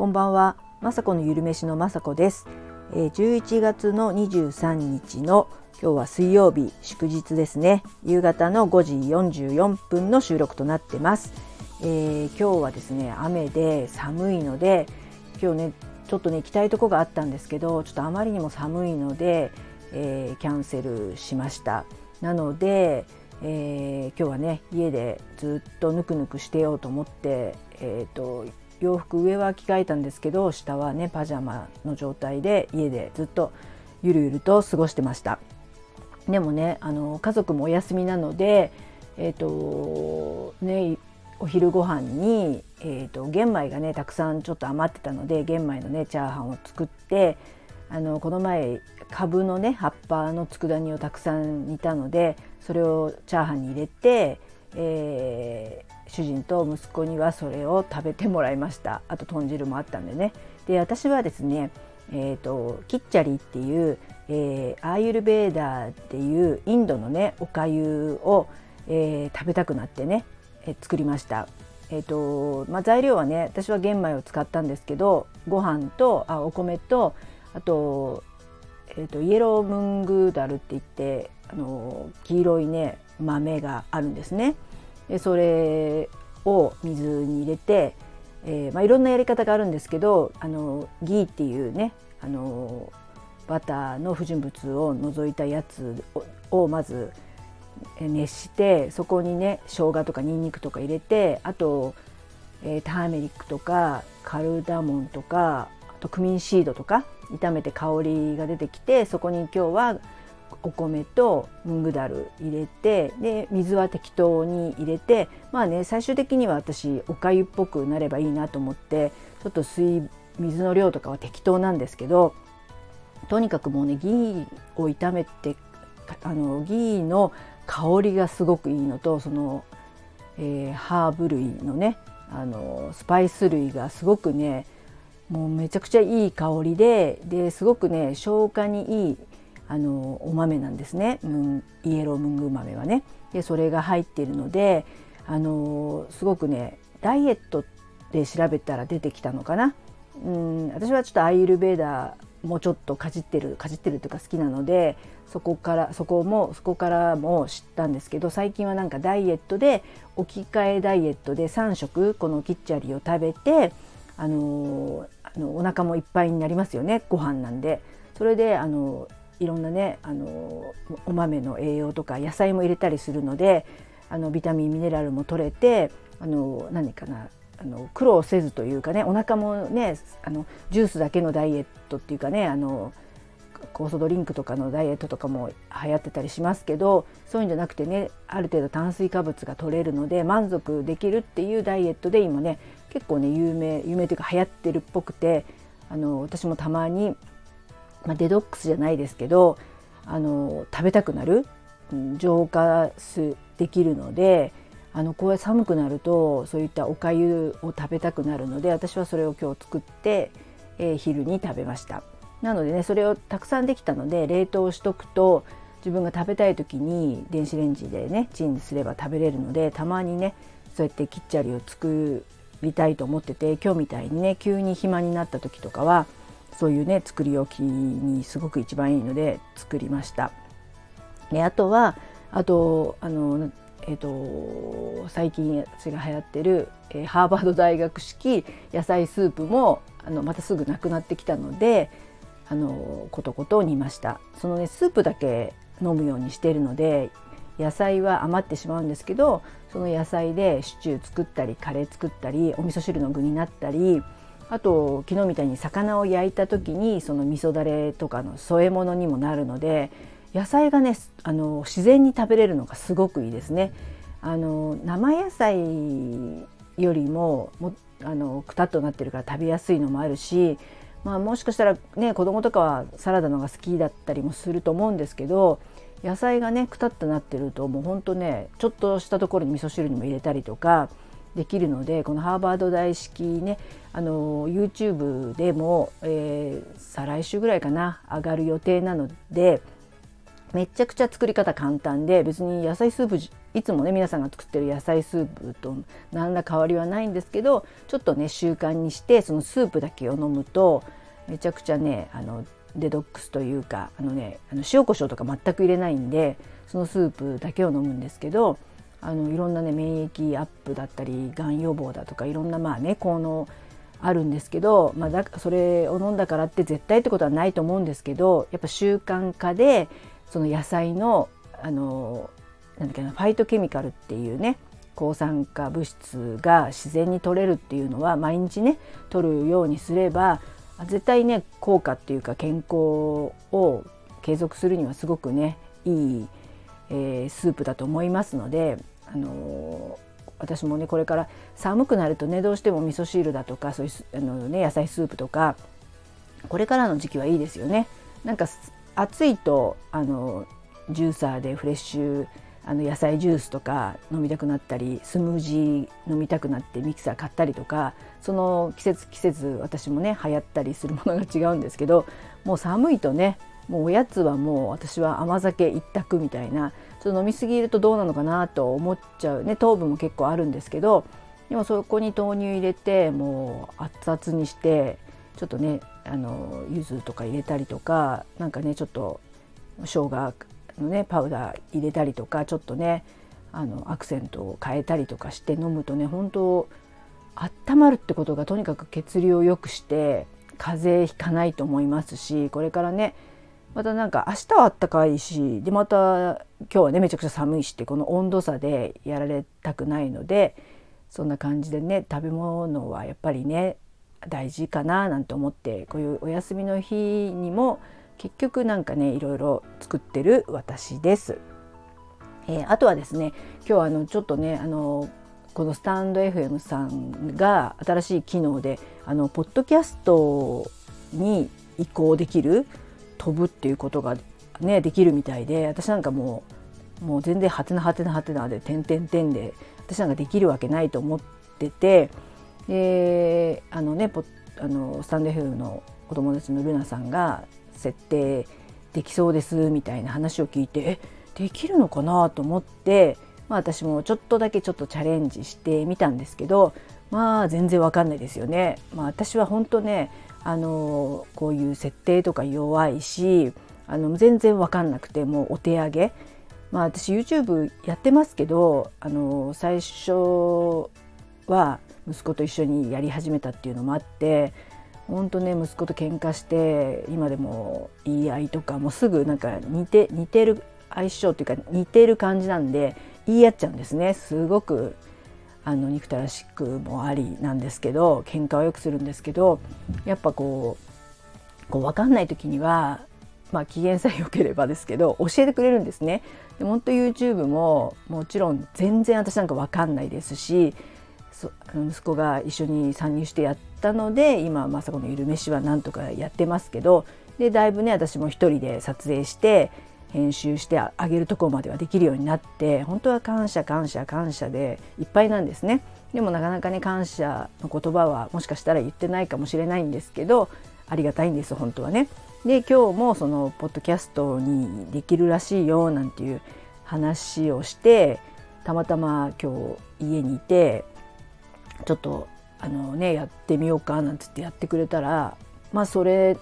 こんばんは、まさこのゆるめしのまさこです、えー、11月の23日の今日は水曜日祝日ですね。夕方の5時44分の収録となってます、えー、今日はですね雨で寒いので今日ねちょっとね行きたいとこがあったんですけどちょっとあまりにも寒いので、えー、キャンセルしました。なので、えー、今日はね家でずっとぬくぬくしてようと思って、えーと、洋服上は着替えたんですけど下はねパジャマの状態で家でずっとゆるゆると過ごしてました。でもねあの家族もお休みなのでえっ、ー、とねお昼ご飯に、えーと、玄米がねたくさんちょっと余ってたので玄米のねチャーハンを作ってあのこの前株のね葉っぱの佃煮をたくさん煮たのでそれをチャーハンに入れて、えー、主人と息子にはそれを食べてもらいましたあと豚汁もあったんでねで私はですね、えーと、キッチャリっていう、えー、アーユルベーダーっていうインドのねおかゆを、えー、食べたくなってね、えー、作りました。えーとまあ、材料はね私は玄米を使ったんですけどご飯とあお米とあと,、えーと、イエロームングダルって言ってあの黄色いね豆があるんですね。それを水に入れて、えーまあ、いろんなやり方があるんですけどあのギーっていうねあのバターの不純物を除いたやつをまず熱してそこにね生姜とかにんにくとか入れてあと、えー、ターメリックとかカルダモンとかあとクミンシードとか炒めて香りが出てきてそこに今日はお米とムングダル入れてで水は適当に入れてまあね最終的には私おかゆっぽくなればいいなと思ってちょっと水水の量とかは適当なんですけどとにかくもうねギーを炒めてあのギーの香りがすごくいいのとその、えー、ハーブ類のねあのスパイス類がすごくねもうめちゃくちゃいい香りでですごくね消化にいいあのお豆なんですねイエロームング豆はね。でそれが入っているのであのすごくねダイエットで調べたら出てきたのかな。うん私はちょっとアイルベーダーもちょっとかじってるかじってるというか好きなのでそこからそこもそこからも知ったんですけど最近はなんかダイエットで置き換えダイエットで3食このキッチャリを食べてあのあのお腹もいっぱいになりますよねご飯なんで。それであのいろんなねあのお豆の栄養とか野菜も入れたりするのであのビタミンミネラルも取れてあの何かなあの苦労せずというかねお腹もねあのジュースだけのダイエットっていうかねあの酵素ドリンクとかのダイエットとかも流行ってたりしますけどそういうんじゃなくてねある程度炭水化物が取れるので満足できるっていうダイエットで今ね結構ね有名有名というか流行ってるっぽくてあの私もたまに、まあ、デドックスじゃないですけどあの食べたくなる、浄化すできるのであのこうやって寒くなるとそういったおかゆを食べたくなるので私はそれを今日作って、えー、昼に食べました。なのでねそれをたくさんできたので冷凍しとくと自分が食べたい時に電子レンジでねチンすれば食べれるのでたまにねそうやってキッチャリを作りたいと思ってて今日みたいにね急に暇になった時とかはそういうね作り置きにすごく一番いいので作りました。であとはあとあのえーと、最近私が流行ってる、えー、ハーバード大学式野菜スープもあのまたすぐなくなってきたのであのことこと煮ましたそのねスープだけ飲むようにしてるので野菜は余ってしまうんですけどその野菜でシチュー作ったりカレー作ったりお味噌汁の具になったりあと昨日みたいに魚を焼いた時にその味噌だれとかの添え物にもなるので野菜がねあの自然に食べれるのがすごくいいですね。あの生野菜よりももあのくたっとなってるから食べやすいのもあるしまあ、もしかしたらね子供とかはサラダのが好きだったりもすると思うんですけど野菜がねくたっとなってるともうほんとねちょっとしたところに味噌汁にも入れたりとかできるのでこのハーバード大式ねあの YouTube でも、えー、再来週ぐらいかな上がる予定なのでめちゃくちゃ作り方簡単で別に野菜スープいつもね皆さんが作ってる野菜スープと何ら変わりはないんですけどちょっとね習慣にしてそのスープだけを飲むとめちゃくちゃねあのデトックスというかあのねあの塩コショウとか全く入れないんでそのスープだけを飲むんですけどあのいろんなね免疫アップだったりがん予防だとかいろんなまあね効能あるんですけど、まあ、だそれを飲んだからって絶対ってことはないと思うんですけどやっぱ習慣化でその野菜のあのなんだっけなファイトケミカルっていうね抗酸化物質が自然に取れるっていうのは毎日ね取るようにすれば絶対ね効果っていうか健康を継続するにはすごくねいい、えー、スープだと思いますので、あのー、私もねこれから寒くなるとねどうしても味噌汁だとかそういうあの、ね、野菜スープとかこれからの時期はいいですよね。なんか暑いとあのジューサーでフレッシュあの野菜ジュースとか飲みたくなったりスムージー飲みたくなってミキサー買ったりとかその季節季節私もね流行ったりするものが違うんですけどもう寒いとねもうおやつはもう私は甘酒一択みたいなちょっと飲み過ぎるとどうなのかなと思っちゃうね糖分も結構あるんですけどでもそこに豆乳入れてもう熱々にしてちょっとねあの柚子とか入れたりとかなんかねちょっと生姜のねパウダー入れたりとかちょっとねあのアクセントを変えたりとかして飲むとね本当温まるってことがとにかく血流を良くして風邪ひかないと思いますしこれからねまたなんか明日はあったかいしでまた今日はねめちゃくちゃ寒いしってこの温度差でやられたくないのでそんな感じでね食べ物はやっぱりね大事かななんて思ってこういうお休みの日にも結局なんかねいろいろ作ってる私です。えー、あとはですね今日はあのちょっとねあのこのスタンド FM さんが新しい機能であのポッドキャストに移行できる飛ぶっていうことがねできるみたいで私なんかもうもう全然はてなはてなはてなで点点点で私なんかできるわけないと思っててであのねあのスタンド FM のお友達のルナさんが設定できそうですみたいな話を聞いてえできるのかなと思って、まあ、私もちょっとだけちょっとチャレンジしてみたんですけどまあ全然わかんないですよね。まあ、私は本当ねあのこういう設定とか弱いしあの全然わかんなくてもうお手上げ。まあ私 YouTube やってますけどあの最初は息子と一緒にやり始めたっていうのもあって本当ね息子と喧嘩して今でも言い合いとかもすぐなんか似て似てる相性っていうか似てる感じなんで言い合っちゃうんですね。すごくあの憎たらしくもありなんですけど喧嘩はよくするんですけどやっぱこうこう分かんない時にはまあ機嫌さえ良ければですけど教えてくれるんですね。で本当 YouTube ももちろん全然私なんか分かんないですし息子が一緒に参入してやったので今まさこのゆるめしはなんとかやってますけどでだいぶね私も一人で撮影して編集してあげるとこまではできるようになって本当は感謝感謝感謝でいっぱいなんですね。でもなかなかね感謝の言葉はもしかしたら言ってないかもしれないんですけどありがたいんです本当はね。で今日もそのポッドキャストにできるらしいよなんていう話をしてたまたま今日家にいてちょっとあのねやってみようかなんつってやってくれたらまあそれ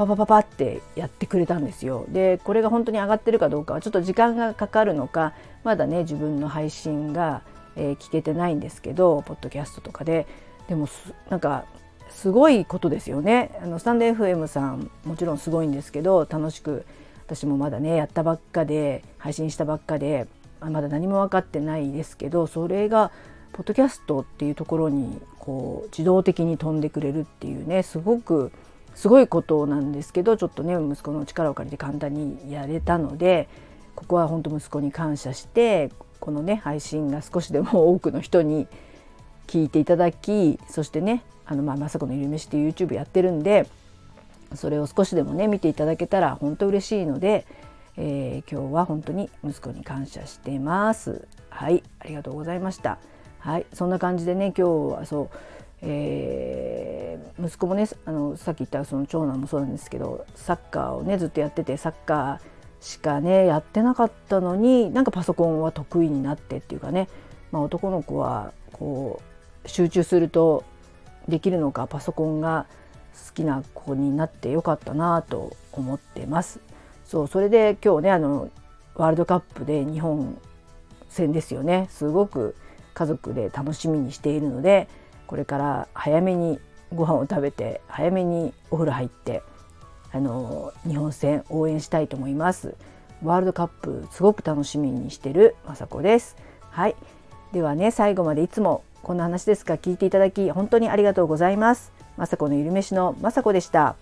パパパパってやってくれたんですよ。でこれが本当に上がってるかどうかはちょっと時間がかかるのかまだね自分の配信が、えー、聞けてないんですけどポッドキャストとかででもなんかすごいことですよね。あのスタンド FM さんもちろんすごいんですけど楽しく私もまだねやったばっかで配信したばっかでまだ何も分かってないですけどそれがポッドキャストっていうところにこう自動的に飛んでくれるっていうねすごくすごいことなんですけどちょっとね息子の力を借りて簡単にやれたのでここは本当息子に感謝してこのね配信が少しでも多くの人に聞いていただきそしてねあのまあまさこのゆるめしっていう YouTube やってるんでそれを少しでもね見ていただけたら本当嬉しいので、えー、今日は本当に息子に感謝してます。はいありがとうございました。はいそんな感じでね今日はそう、えー、息子もねあのさっき言ったその長男もそうなんですけどサッカーをねずっとやっててサッカーしかねやってなかったのになんかパソコンは得意になってっていうかね、まあ、男の子はこう集中するとできるのかパソコンが好きな子になってよかったなと思ってます。そうそれで今日ねあのワールドカップで日本戦ですよねすごく家族で楽しみにしているのでこれから早めにご飯を食べて早めにお風呂入ってあの日本戦応援したいと思います。ワールドカップすごく楽しみにしてるまさこです。はい。ではね最後までいつもこんな話ですが聞いていただき本当にありがとうございます。まさこのゆるめしのまさこでした。